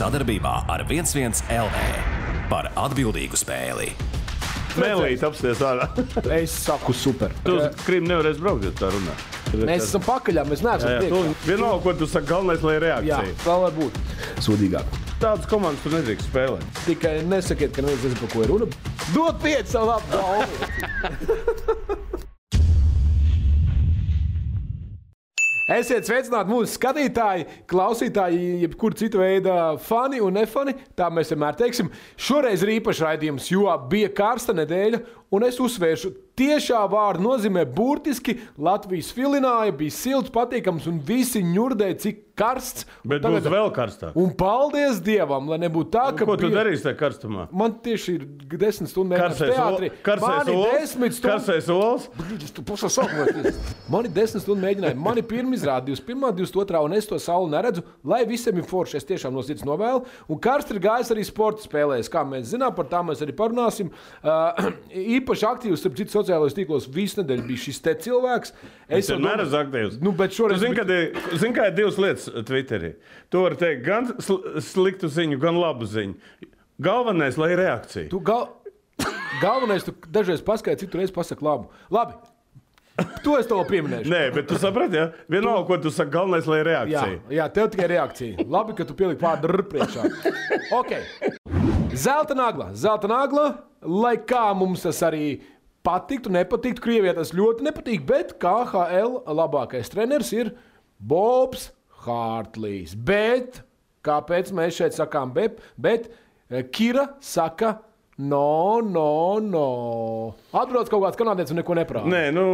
Sadarbībā ar 11 LV par atbildīgu spēli. Mēlīt apsties ārā. Es saku, super. Tu uz Krimu nevarēsi braukt, ja tā runā. Mēs esam pakaļā, mēs neesam priekšā. vienalga, ko tu saki, galvenais, lai ir Jā, reakcija. vēl var būt sūdīgāk. Tādas komandas tu nedrīkst spēlēt. Tikai nesakiet, ka nezina, par ko ir runa. Dod pieci savu labu Esiet sveicināti mūsu skatītāji, klausītāji, jebkur citu veidu fani un nefani. Tā mēs vienmēr teiksim. Šoreiz ir īpašs raidījums, jo bija karsta nedēļa, un es uzsvēršu, tiešā vārda nozīmē burtiski Latvijas filināja, bija silts, patīkams, un visi ņurdēja, cik karsts. Bet būs vēl karstāk. Un paldies Dievam, lai nebūtu tā, ka. Ko tu bija- darīsi tajā karstumā? Man tieši ir desmit stundu Karsais teātrī. ir olas? stundu. Karsais olas? Brīdis, tu pašā sākumā. Man ir desmit stundu mēģinājumi. Man ir pirmā izrāde, 21, 22, un es to sauli neredzu. Lai visiem ir forši, es tiešām no sirds novēlu. Un karsts ir gājis arī sporta spēlēs. Kā mēs zinām, par tām mēs arī parunāsim. Uh, īpaši aktīvs, starp citu, sociālajos tīklos visu nedēļu bija šis te cilvēks. Es jau neredzu aktīvus. Nu, bet šoreiz Zini, kā ir divas lietas Twitterī. Tu vari teikt gan sl sliktu ziņu, gan labu ziņu. Galvenais, lai ir reakcija. Tu gal... Galvenais, tu dažreiz paskaidro, citu reizi pasaki labu. Labi. To es tev pieminēšu. Nē, bet tu saprati, ja? Vienalga, ko tu saki, galvenais, lai ir Jā, reakcija. jā, tev tikai reakcija. Labi, ka tu pieliki vārdu R priekšā. Okay. Zelta nagla. Zelta nagla, lai kā mums tas arī patiktu, nepatiktu. Krievijai tas ļoti nepatīk, bet KHL labākais treneris ir Bobs Hārtlīs. Bet kāpēc mēs šeit sakām, bet, bet eh, Kira saka, no, no, no. Atbrauc kaut kāds kanādietis un neko neprasa. Nē, nu,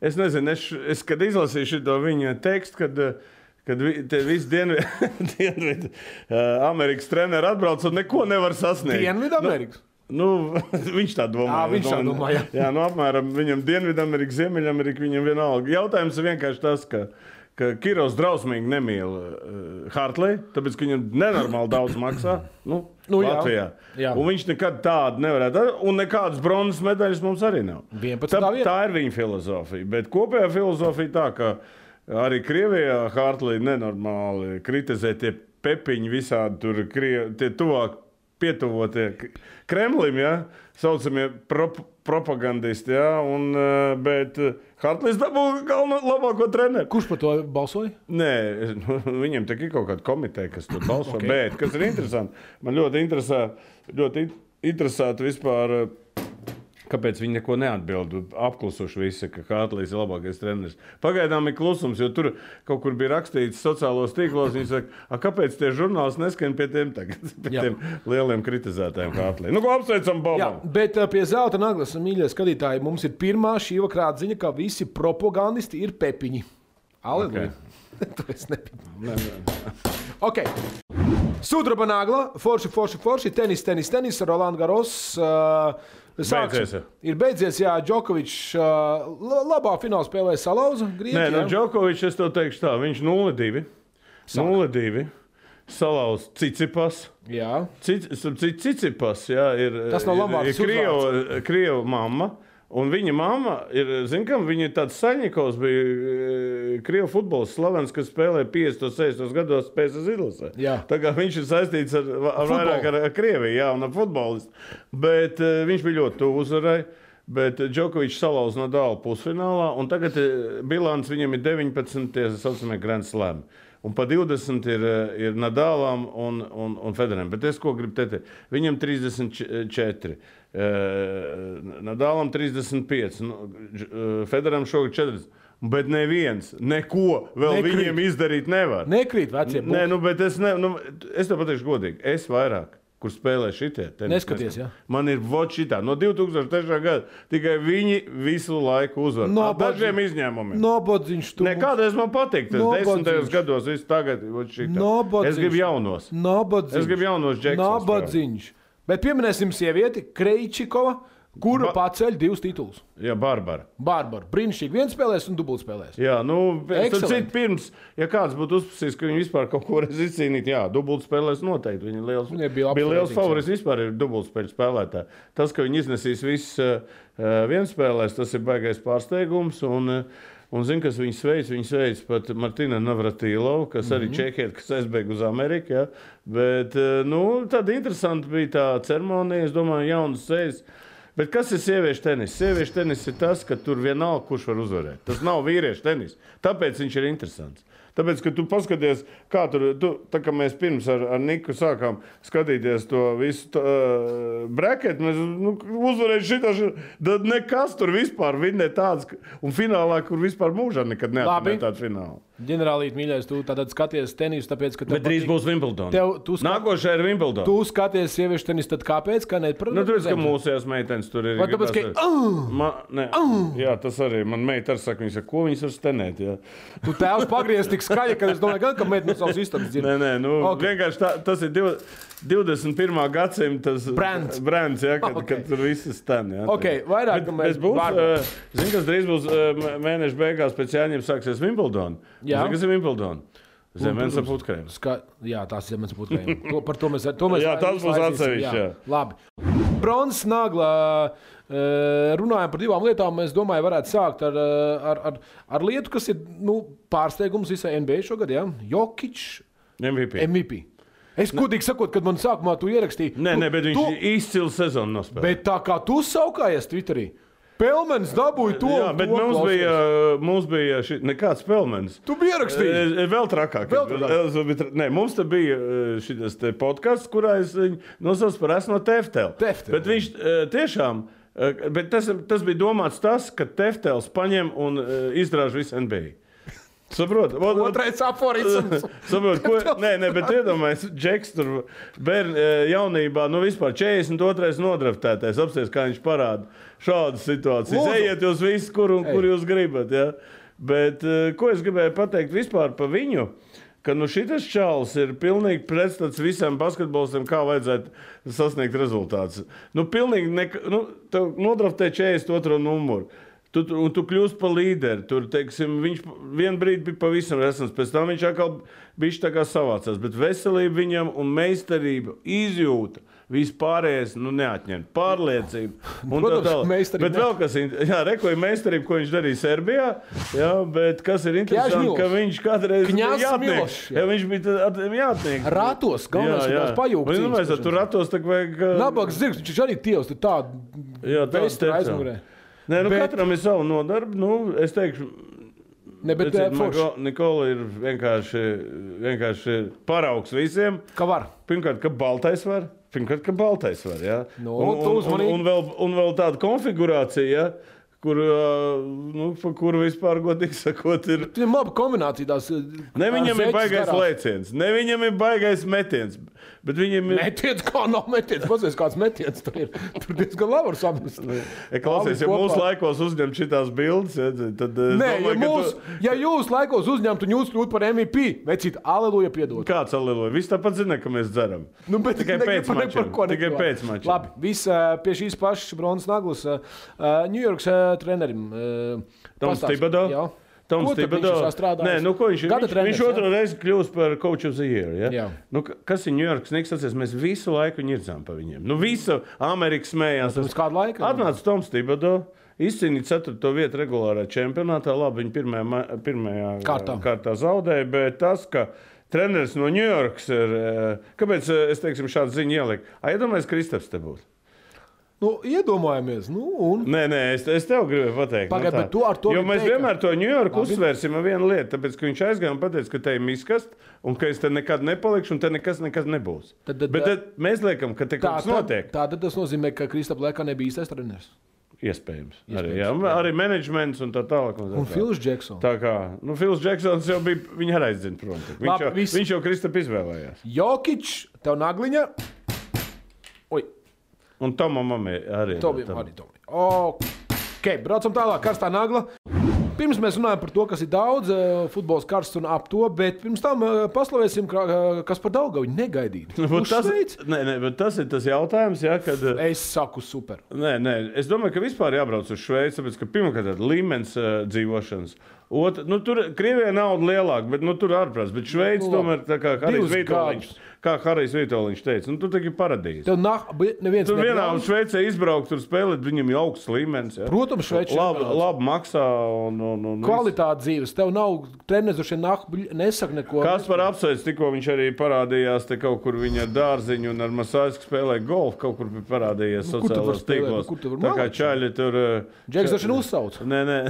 es nezinu, es, es kad izlasīju šo viņa tekstu, kad, eh, kad vi, te visi dienvidu dienvid, uh, Amerikas treneri atbrauc un neko nevar sasniegt. Dienvidamerikas? Nu, viņš tā domā. Ā, viņš tā domā, jā. jā nu, apmēram viņam Dienvidamerika, Ziemeļamerika, viņam vienalga. Jautājums ir vienkārši tas, ka, ka Kirovs drausmīgi nemīl uh, Hartley, tāpēc, ka viņam nenormāli daudz maksā. Nu, Nu, jā. Latvijā. Jā. Un viņš nekad tādu nevarētu darīt, un nekādas bronzas medaļas mums arī nav. 11. Tā, tā ir viņa filozofija. Bet kopējā filozofija tā, ka arī Krievijā Hartley nenormāli kritizē tie pepiņi visādi tur, Krie- tie tuvāk pietuvotie Kremlim, ja, saucamie prop propagandisti. Ja, un, eh, bet eh, Hartleys dabūja galveno labāko treneru. Kurš par to balsoja? Nē, nu, tā ir kaut kāda komiteja, kas tur balso. okay. Bet, kas ir interesanti, man ļoti interesē, ļoti in- interesētu vispār. eh, Kāpēc viņi neko neatbild? Apklusuši visi, ka Hartlīs ir labākais treneris. Pagaidām ir klusums, jo tur kaut kur bija rakstīts sociālos tīklos. Viņi saka, "A, kāpēc tie žurnālisti neskan pie tiem, tagad, pie Jā. tiem lieliem kritizētājiem Hartlī? Nu, ko apsveicam Jā, Bobam? bet uh, pie zelta naglas, mīļie skatītāji, mums ir pirmā šī vakarā ziņa, ka visi propagandisti ir pepiņi. Aleluja! Okay. to es nepieņemu. Okay. Sudraba nagla, forši, forši, forši, tenis, tenis, tenis, Roland Garros. Uh, sāksim. Beidzies? Ir beidzies, jā, Džokovičs la- labā fināla spēlē salauza. Nē, Grieķijā. nu, Džokovičs, es tev teikšu tā, viņš 0-2. 0-2. Salauz Cicipas. Jā, Cicipas, jā, ir, Tas Lombardas ir Krievu, Krievu mamma. Un viņa mamma ir, zinām, viņa ir tāds saņķis, bija e, Krievijas futbols slavens, kas spēlēja 50, 60 gados PSC izlasē. Tā kā viņš ir saistīts ar, ar vairāk ar, ar Krieviju, jā, un ar futbolistu. Bet uh, viņš bija ļoti tuvu uzvarai. Bet Džokovičs salauza Nadālu pusfinālā, un tagad eh, bilants viņam ir 19, tie saucamie Grand Slam. Un pa 20 ir, ir Nadālam un, un, un Federam. Bet es ko gribu teikt? Viņam 34. Uh, Nadālam 35, nu, eh, Federam šogad 40. Bet neviens neko vēl Nekrīt. Viņiem izdarīt nevar. nekrīt vecie. Nē, nu, bet es, ne, nu, es tev pateikšu godīgi. Es vairāk, kur spēlē šitie. tenis Neskaties, jā. Man ir vočitā no 2003. gada. Tikai viņi visu laiku uzvar. No, dažiem izņēmumiem. Nobodziņš tu. Nē, kādreiz man patīk. Tas Nobodziņš. desmitajos gados viss tagad ir šitā. Nobodziņš. Es gribu jaunos. Nabadziņš. Es gribu jaunos Džeksons Nabadziņš. Bet pieminēsim sievieti, Kreičikova, kura Ba- paceļ divus titulus. Jā, Barbara. Bārbara. Brīnišķīgi. viens spēlēs un dubult spēlēs. Jā, nu, citu, pirms, ja kāds būtu uzprasījis, ka viņi vispār kaut ko reiz izcīnīt, jā, dubult spēlēs noteikti. Viņi liels, Viņai bija bija liels favoris vispār ir dubult spēļu spēlētāji. Tas, ka viņi iznesīs visus uh, vienspēlēs, tas ir baigais pārsteigums. Un, uh, Un zinu, kas viņu sveic. Viņu sveic pat Martina Navratīlova, kas arī mm Mhm. -hmm. čekiet, kas aizbēga uz Ameriku. Ja? Bet eh, nu, tāda interesanta bija tā ceremonija. Es domāju, jaunas sejas. Bet kas ir sieviešu tenis? Sieviešu tenis ir tas, ka tur vienalga, kurš var uzvarēt. Tas nav vīriešu tenis. Tāpēc viņš ir interesants. Tāpēc, ka tu paskaties, kā tur, tu, tā kā mēs pirms ar, ar Niku sākām skatīties to visu uh, braketu, mēs nu, uzvarējām šitā, tad nekas tur vispār vinnē tāds, ka- un finālā, kur vispār mūžā nekad tādu finālu. Ģenerālīt, mīļais, tu tātad skaties tenisu, tāpēc, ka tev Bet drīz patīk- būs Wimbledon. Tev- tu skat- Nākošais ir Wimbledon. Tu skaties sieviešu tenisu, tad kāpēc? Kā ne, Nu, tāpēc, ka mūsējās meitenes tur ir. Vai tāpēc, ka- gribas- Ma, ne, jā, tas arī man meita arī saka, viņas, saka, ko viņas var stenēt. Jā. Tu tēvs pagriez tik skaļi, ka es domāju, gan, ka meitene no savas istabas dzird. Nē, nē, nu, Ok. okay. vienkārši tā, tas ir div, 21. gadsimta Brands. brands jā, kad, Ok. okay. kad tur viss ir stan. Jā, Ok, vairāk, Bet, ka mēs būs, uh, zini, kas drīz būs uh, mēneša beigās pēc jāņem sāksies Wimbledon. Jā. Zini, kas ir Wimbledon? Zemes ap putekļiem. Jā, tās ir zemes putekļi. To- Par to mēs, mēs Jā, tas būs atsevišķi. Labi. Bronzas nagla. eh, Runājam par divām lietām. Es domāju, varētu sākt ar, eh, ar, ar, ar lietu, kas ir nu, pārsteigums visai NBA šogad. Ja? Jokic, MVP. MVP. Es godīgi sakot, kad man sākumā tu ierakstīji, Nē, tu, nē, bet viņš tu, izcils sezonu nospēlējis. bet tā kā tu saukājies Twitterī, Pelmenis dabūja to. Jā, bet to, mums klausies. bija, mums bija ši, nekāds pelmenis. Tu biji ierakstījis. E, Vēl trakāk. Vēl trakāk. Nē, mums te bija šis podkāsts, kurā es nosaucu par esmu no Teftel. Teftel. Bet viņš tiešām, bet tas, tas bija domāts tas, ka Teftels paņem un e, izdraž visu NBA. Saprotu? Ot- ot- Otrais aforisms. Saprotu, ko? Nē, nē, bet iedomājieties, Džeks tur bērn, e, jaunībā, nu vispār 42. nodraftētais, apsties, kā viņš parāda šādas situācijas. Lūdzu. Ejiet jūs visi, kur, un, kur Ej. jūs gribat. Ja? Bet e, ko es gribēju pateikt vispār par viņu? Ka nu šis čalis ir pilnīgi pretstats visam basketbolistiem, kā vajadzētu sasniegt rezultātus. Nu, pilnīgi nek, nu, nodraftē 42. numuru. Tu, un tu kļūsi par līderi. Tur, teiksim, viņš vienā brīdī bija pavisam resns, pēc tam viņš atkal bija tā savācās. Bet veselība viņam un meistarība, izjūta, vispārējais, nu, neatņemt pārliecību. Un tā Protams, tālāk. meistarība Bet vēl kas ir, jā, rekoja meistarība, ko viņš darīja Serbijā, jā, bet kas ir interesanti, ka viņš kādreiz bija jātnieks. Jā. Jā, viņš bija jātnieks. Ratos, galvenais ir tās pajūgas Un, cīņas, domāju, tur ratos tā vajag. Nabaga zirgs, viņš arī tievs, tur tādu Jā, tā teicām. aizmugurē. Nē, nu, Bet- katram ir sava nodarbe. Nu, es teikšu, Ne, bet eh, forši. ka Nikola ir vienkārši, vienkārši paraugs visiem. Kā var? Pirmkārt, ka baltais var. Pirmkārt, ka baltais var. Ja? Nu, un, un, un, un, vēl, un vēl tāda konfigurācija, ja? Kur, nu, pa kuru vispār, godīgi sakot, ir. Viņam laba kombinācija. Tās, eh, Ne viņam ir baigais lēciens, ne viņam ir baigais metiens, bet viņam ir. Metiens, kā nav metiens. Pazies, kāds metiens tur ir. Tur diezgan labi var saprast. Ja, klausies, ja mūsu laikos uzņem šitās bildes, ja, tad es Nē, ja, domāju, ka mūs, tu- ja jūs laikos uzņemtu jūs kļūtu par MVP, vecīt, aleluja, piedod. Kāds aliloja? Viss tāpat zina, ka mēs dzeram. Nu, bet Tikai pēc ko Tikai pēc mačiem. Labi, viss pie šīs pašas bronzas naglas. Uh, New Yorks uh, trenerim. Uh, Toms Thibodeau? Jā. Toms ir strādājis? Nē, nu, ko viņš, Gada viņš, treneris, viņš jā? otru reizi kļūst par coach of the year. Ja? Jā. Nu, ka- kas ir New York Snigs? Mēs visu laiku ņirdzām par viņiem. Nu, visu Ameriku smējās. Pirms kāda laika? Atnāca Toms Thibodeau. Izcīnīja 4. vietu regulārā čempionātā. Labi, viņi pirmajā, ma- pirmajā Kārtā. kārtā zaudēja, bet tas, ka treneris no New Yorkas ir. eh, Kāpēc eh, es teiksim, šādu ziņu ieliku? Ai, iedomājieties, Kristaps te būtu. Nu, iedomājamies. Nu, un... Nē, nē, es, es tev gribu pateikt. Tā. bet tu ar to Jo mēs teikt, ka- vienmēr to Ņujorku uzsvērsim ar vienu lietu, tāpēc, ka viņš aizgāja un teica, ka te ir miskast, un ka es te nekad nepalikšu, un te nekas, nekas nebūs. Tad- tad- bet tad mēs liekam, ka te Tā, kaut kas tā, notiek. tā tad tas nozīmē, ka Kristap Lēkā nebija īstais treneris. Iespējams. Arī, Iespējams, jā, un arī menedžments un tā tālāk. Un tā Un. Fils Džeksons. Tā kā nu, Fils Džeksons jau bija, viņa arī aizdzina prom. Viņš, Labi, jau, viņš jau Kristap izvēlējās. Jokic, tev nagliņa. Oi, Un Tomam arī. Tomam arī. Tomam. Ok, braucam tālāk. Karstā nagla. Pirms mēs runājam par to, kas ir daudz, eh, futbols karsts un ap to, bet pirms tam eh, paslavēsim, eh, kas par daudz viņa negaidīja. Nu, tas, nē, nē, tas ir tas jautājums, ja, kad. Es saku, super. Nē, nē, es domāju, ka vispār jābrauc uz Šveici, tāpēc ka pirmkārt ir līmenis uh, dzīvošanas, Ot, nu, tur Krievijā nauda lielāka, bet nu, tur ārprāts. Bet Šveice Nu, tomēr, tā kā Harijs Vitoļņš. Kā Harijs Vitoļņš teica, nu, tagad ir paradīze. Tev bet neviens Tur vienā uz Šveicē izbraukt, tur spēlēt, viņam ir augsts līmenis. Ja? Protams, Šveice labi, labi maksā. Un, un, un, Kvalitāte dzīves. Tev nav treneris, kurš nesaka neko. Kas par apsveicu, tikko viņš arī parādījās te kaut kur viņa dārziņu un ar masāžu spēlē golfu. Kaut kur parādījies Nu, tu sociālajos spēlēt? tīklos. Nu, tu Tā kā čaļi tur. uh, Džeks taču uzsauc. Nē, nē.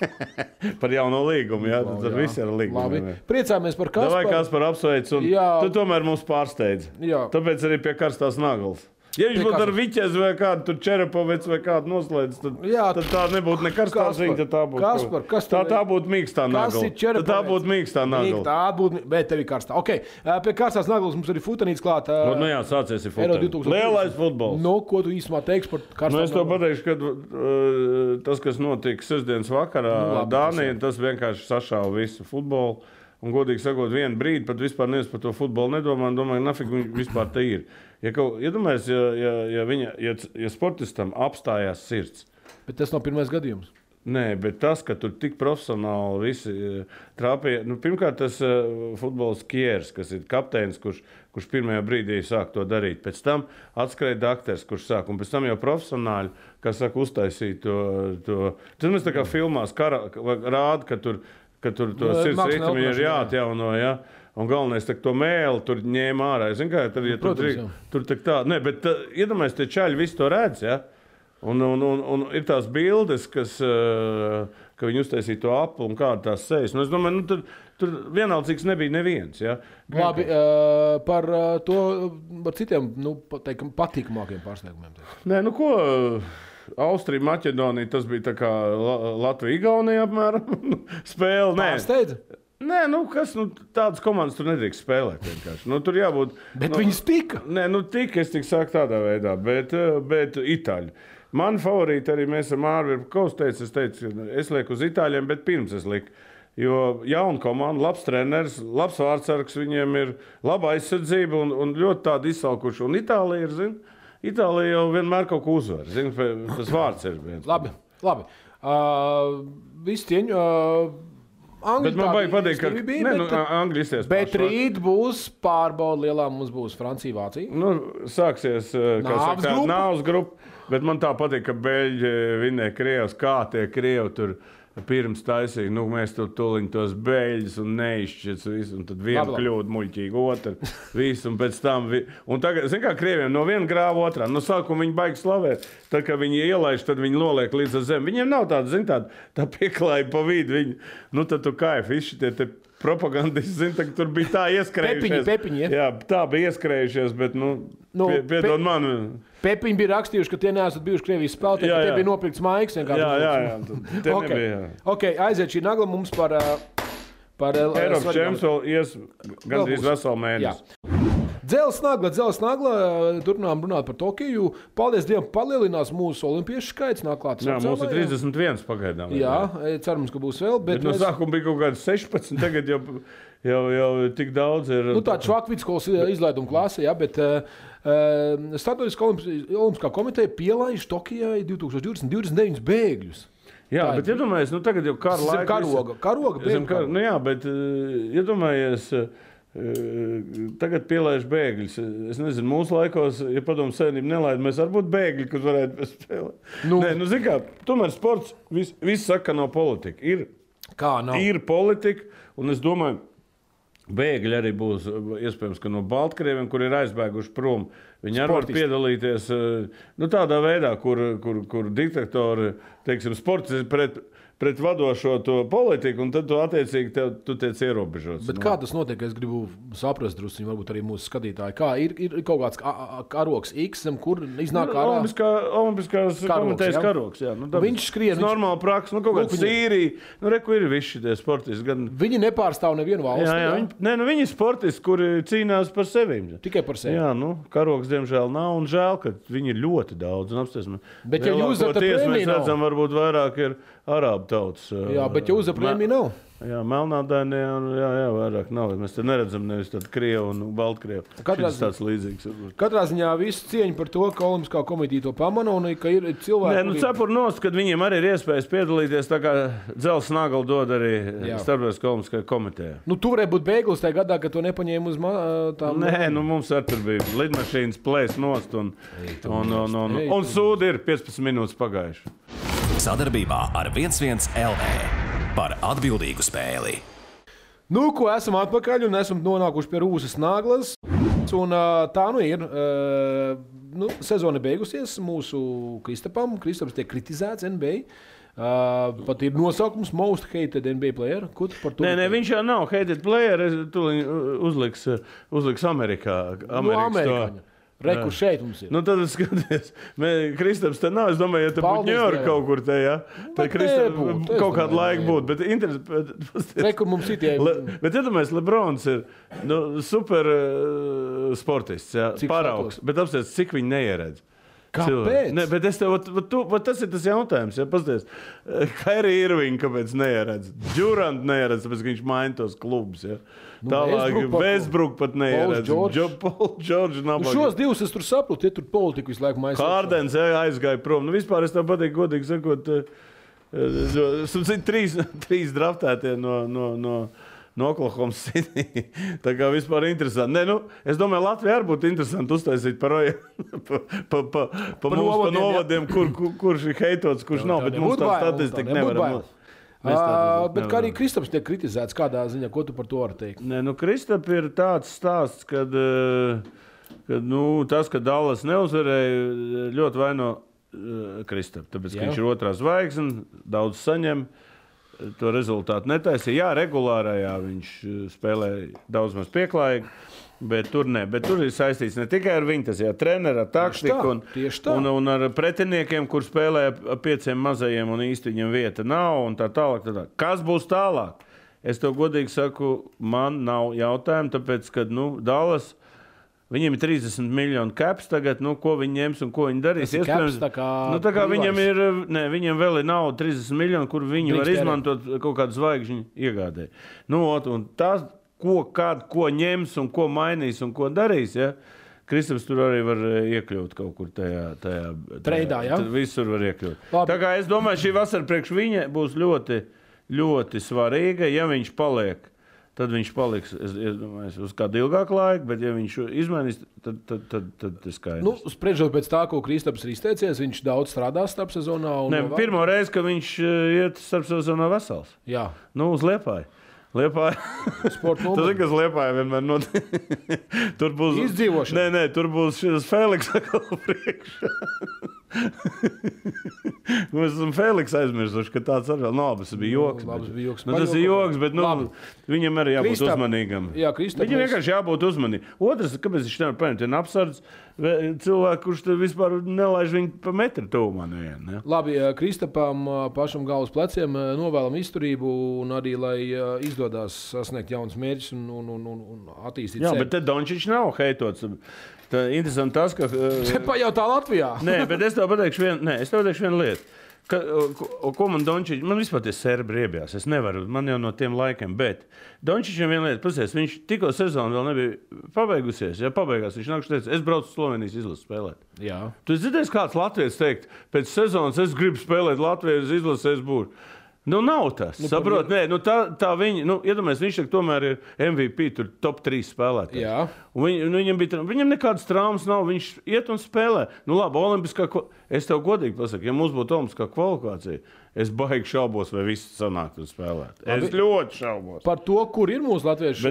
par jauno līgumu. Jā, tur jā. viss ir ar. Labi. Priecājamies par Kasparu. kas par apsveicu. Jā. Tu tomēr mūs pārsteidz. Jā. Tāpēc arī pie karstās naglas. Ja viņš būtu ar viķezi vai kādu tur čerapovets vai kādu noslēdz, tad, Jā. tad tā nebūtu nekarstā Kaspar, ziņa. tad Tā būtu, Kaspar, kas tā, tā būtu mīkstā nagla. Tad? Tā būtu mīkstā nagla. Tā būtu, bet tev ir karstā. Okay. Pie karstās naglas mums arī futanīts klāt. Nu, nu jā, sācies ir futbols. 2020. Lielais futbols. Nu, ko tu īsumā teiksi par karstām Nu, es to pateikšu, ka uh, tas, kas notika sestdienas vakarā, nu, labi, Dānijā, tas vienkārši sašāva visu futbolu. Un, godīgi sakot, vienu brīdi pat vispār neviens par to futbolu nedomā. un Domāju, nafig viņš vispār te ir. Ja kaut, iedomājies, ja, ja, ja, viņa, ja, ja sportistam apstājās sirds. Bet tas nav pirmais gadījums. Nē, bet tas, ka tur tik profesionāli visi eh, trāpīja. Nu, pirmkārt, tas uh, futbols Kieris, kas ir kapteinis, kurš, kurš pirmajā brīdī sāk to darīt. Pēc tam atskrēja dakteris, kurš sāk, un pēc tam jau profesionāļi, kas saka, uztaisīja to. to. Tas mēs tā kā filmās kara, rāda, ka tur, ka tur to Nu, sirds ritmu ir jā. jāatjauno. Ja? Un galvenais, ka to mēlu tur ņēma ārā. Zini, kā, tad, ja tur, Protams, drīk- jā. tur tā ne, bet uh, iedomājieties, tie čaļi visi to redz. Ja? Un, un, un, un ir tās bildes, kas, uh, ka viņi uztaisīja to apli un kāda tās sejas. Nu, es domāju, nu, tur, tur vienaldzīgs nebija neviens. Ja? Labi, ā, par ā, to par citiem nu, teikam, patīkamākiem pārsniegumiem. teiksim. Nē, nu ko. Austrija, Maķedonija, tas bija tā kā La- Latvija, Igaunija apmēram spēle. Nē, Pārsteidz? Nē nu, kas, nu, tādas komandas tur nedrīkst spēlēt. vienkārši. Nu, tur jābūt. Bet nu, viņas tika. Nē, nu, tik es tik saku tādā veidā, bet, eh, bet itāļi. Man favorīti arī mēs ar Mārviņu Kausu teicu, es teicu, es lieku uz itāļiem, bet pirms es liku. Jo jauna komanda, labs treneris, labs vārdsargs, viņiem ir laba aizsardzība un, un ļoti tāda izsalkuša. Un Itālija ir, zin, Itālija jau vienmēr kaut ko uzvar. Zin, tas vārds ir viens. Labi, labi. Uh, Viss cieņu. Uh, Bet man baigi patīk, ka bija, ne, nu, Angļu izties. bet pašvārds. rīt būs pārbauda lielā. Mums būs Francija, Vācija. Nu, sāksies kā saka, tā, grupa. nāves grupa. Bet man tā patīk, ka Beļģi vinnēja Krievijas, kā tie Krievi tur pirms taisīja. Nu, mēs tur tuliņ tos beļģus un neizšķirs visu. Un tad labi. kļūda muļķīgi, otra. Visu, un pēc tam, vi... un tagad, zin kā Krieviem no viena grāva otrā. No sākuma viņi baigi slavēt. Tad, kad viņi ielaiž, tad viņi noliek līdz ar zemi. Viņiem nav tāda, zin, tāda tā pieklājība pa vidu. Viņi, nu, tad tu kaifi, visi šitie te propagandisti, zin, tā, ka tur bija tā ieskrējušies. Pepiņi, pepiņi, ja? Jā, tā bija ieskrējušies, bet, nu, Nu, pie, piedod pe- man. Pepiņi bija rakstījuši, ka tie neesat bijuši Krievijas spēlētāji, Jā, ka tie jā. bija nopirkts vienkārši. Jā, jā, jā. tad Te Ok. nebija. jā. Okay, aiziet šī nagla mums par. ā, par ā, Eiropas čempions vēl ies gandrīz veselu Jā. mēnesi. Dzelzs nagla, dzelzs nagla. Turpinām runāt par Tokiju. Paldies Dievam, palielinās mūsu olimpiešu skaits. Nāk klāt Jā, mums ir Saucēlā, 31 pagaidām. Jā, e, cerams, ka būs vēl. Bet, Bet no mēs- sākuma bija kaut kāds 16, tagad jau, jau, jau tik daudz ir. Nu, tāda švakvīdskolas izlaiduma klase, jā, bet uh, Startautiskā olimpiskā komiteja pielaiž Tokijai 2020 29 bēgļus. jā, tā bet iedomājieties, nu tagad jau karoga, karoga Zem, bēgļu kar, karoga. nu jā, bet iedomājies. Uh, tagad pielaiž bēgļus. Es nezinu, mūsu laikos, ja padomu savienība nelaida, mēs arī būtu bēgļi, kas varētu spēlēt. Nu. Nē, nu, zini kā, tomēr sports, viss vis saka, ka nav politika. Ir Kā nav? ir politika, un es domāju, bēgļi arī būs iespējams no Baltkrieviem, kur ir aizbēguši prom. Viņi arī var piedalīties nu, tādā veidā, kur, kur, kur diktatori, teiksim, sports pret, pret vadošo politiku, un tad tu attiecīgi tev, tu tiec ierobežots. Bet nu. kā tas notiek? Es gribu saprast, drusku, varbūt arī mūsu skatītāji. Kā ir, ir kaut kāds karoks, X, kur iznāk Nu, ārā? Olimpiskā, olimpiskās Karogs, komitejas jā? karoks. Jā, nu, dabas. Viņš skrien, Tas viņš- normāli praksa, nu, kaut Lūk, kāda viņi- Sīrija. Nu, re, kur ir visi šie sportisti. Gan, Viņi nepārstāv nevienu valsti. jā, jā, viņi, nē, nu, viņi ir sportisti, kuri cīnās par sevi. Tikai par sevi. Jā, nu, karogs diemžēl nav. Un žēl, ka viņi ir ļoti daudz. Un apstāsim, Bet ja jūs lielākoties prēmija mēs redzam, varbūt vairāk ir arābu tautas. Jā, bet jau uzapņēmī nav. Jā, melnādainie, un jā, jā, vairāk nav. Mēs te neredzam nevis tādu krievu un baltkrievu. Katrā Šis tāds līdzīgs. Katrā ziņā visu cieņu par to, ka Olimpiskā komitija to pamana un ka ir cilvēki, Nē, nu, cepur nost, kad viņiem arī ir iespējas piedalīties, tā kā dzelzs nagla dod arī starptautiskā olimpiskajā komitejā. Nu, tu varēji būt beiglis tajā gadā, kad to nepaņēma uz tām Nē, nu mums arī tur bija lidmašīnas plēs nost, un, tu un, un, un, Ei, un tu sūdi ir 15 minūtes pagājuši. Sadarbībā ar 11 LV par atbildīgu spēli. Nu, ko esam atpakaļ un esam nonākuši pie rūsas naglas. Un, tā nu ir. Nu, sezona beigusies mūsu Kristapam. Kristaps tiek kritizēts NBA. Uh, pat ir nosaukums Most Hated NBA Player. Ko tu par to Nē, nē, viņš jau nav hated player. Es tūlīt uzliks, uzliks Amerikā. no Amerikas to. Reku šeit mums ir. Nu, tad es skatos, Kristaps te nav. Es domāju, ja te būtu Ņujorka kaut kur te, ja, tad Kristaps kaut kādu laiku būtu. Bet, interes, Reku mums ir tie. Le, bet, iedomājieties, Lebrons ir nu, super uh, sportists. Jā, Cik paraugs. Bet apstāties, cik viņi neieredz. Kāpēc? Ne, bet es tev, vat, vat, vat tas ir tas jautājums. Ja, Pasties, Kairija Irvinga, kāpēc neieredz? Džurants neieredz, tāpēc, viņš maina tos klubus. Ja. Nu, Tālāk, Westbrook pat- neieredz. George nav. Nu, šos divus es tur saprotu, ja tur politika visu laiku maisa. Kārdens ja, aizgāja prom. Nu, vispār es tev pateiktu, godīgi sakot, eh, eh, trīs, trīs draftētie no. no, no No Oklahoma City. Tā kā vispār interesanti. Nē, nu, es domāju, Latvijā arī būtu interesanti uztaisīt par, pa, pa, pa, pa, pa mums, pa novadiem, jā. novadiem, kur, kur, kurš ir heitots, kurš nav. Bet mums tā statistika nevar būt. Uh, bet nevaram. arī Kristaps tiek kritizēts, kādā ziņā, ko tu par to vari teikt? Nē, nu, Kristap ir tāds stāsts, kad, eh, kad nu, tas, ka Dallas neuzvarēja, ļoti vaino eh, Kristapu. Tāpēc, ka Jā. viņš ir otrā zvaigzne, daudz saņem. To rezultātu netaisīja. Jā, regulārajā viņš eh, spēlēja daudz maz pieklājīgi, bet tur ne. Bet tur ir saistīts ne tikai ar viņu, tas ir treneris, ar taktiku un, un, un ar pretiniekiem, kur spēlē pieciem mazajiem un īsti viņam vieta nav. Tā tālāk, tā tālāk. Kas būs tālāk? Es tev godīgi saku, man nav jautājumu, tāpēc, ka nu, Dallas. Viņiem ir 30 miljoni caps tagad, nu, ko viņi ņems un ko viņi darīs. Caps tā kā nu, tā kā viņam ir, ne, viņam vēl ir nauda 30 miljoni, kur viņi var Drīkst izmantot kaut kādu zvaigžņu iegādē. Nu, ot, tas, ko, kād, ko ņems un ko mainīs un ko darīs. Ja? Kristaps tur arī var eh, iekļūt kaut kur tajā, tajā Treidā, ja? Visur var iekļūt. Labi. Tā kā es domāju, šī vasara priekš viņa būs ļoti, ļoti svarīga. Ja viņš paliek, tad viņš paliks es, es domāju, uz kādu ilgāku laiku, bet ja viņš izmainīs, tad, tad, tad, tad tas skaidrs. Nu, spriežot pēc tā, ko Kristaps ir izteicies, viņš daudz strādās starp sezonā. Nē, vēl- pirmo reizi, kad viņš eh, iet starp sezonā vesels. Jā, Nu, uz liepāju. Sporta Tas ir kas liepāja vienmēr notiek. tur būs Izdzīvošana. Nē, nē, tur būs šis Feliks atkal priekšā. Mēs esam Feliks aizmirsuši, ka tāds arī vēl nav. Tas bija joks. bet- bija joks. Nu, tas ir joks, bet nu, Labi. viņam arī jābūt Kristap- uzmanīgam. Jā, Kristap, Viņam mēs- vienkārši jābūt uzmanīgam. Otrs, kāpēc viņš nevar paņemt vienu apsardzi, ve- cilvēku, kurš vispār nelaiž viņu pa metru tuvumā. Ne? Labi, Kristapam pašam galvas pleciem novēlam izturību un arī, lai izdodas sasniegt jaunus mērķus un, un, un, un attīstīt Jā, sevi. bet te Dončiņš nav heitots. Tā ir interesanti tas, ka. Uh, pajautā Latvijā. Nē, bet es tev pateikšu vienu, nē, es tev pateikšu vienu lietu. Ka, ko, ko man Dončits, man vispār tie serbi riebjās. Es nevaru, man jau no tiem laikiem, bet Dončitsam viena lieta, pasies, viņš tikko sezonu vēl nebija pabeigusies. Ja pabeigās, viņš nāk šeit, es braucu Slovenijas izlases spēlēt. Jā. Tu dzirdēsi, kāds Latvijas teikt, pēc sezonas es gribu spēlēt Latvijas izlasē, es būšu. Nu, nav tas. Nu, Saprot, nē, nu, tā, tā viņa, nu, iedomājieties, viņš tagad tomēr ir MVP, tur top 3 spēlētājs. Viņ, nu, viņam, bija, viņam nekādas traumas nav. Viņš iet un spēlē. Nu, labi, Olimpiskā, es tev godīgi pasaku, ja mums būtu Olimpiskā kvalifikācija, es baigi šaubos, vai viss sanāktu un spēlēt. Es Labi. ļoti šaubos. Par to, kur ir mūsu latviešu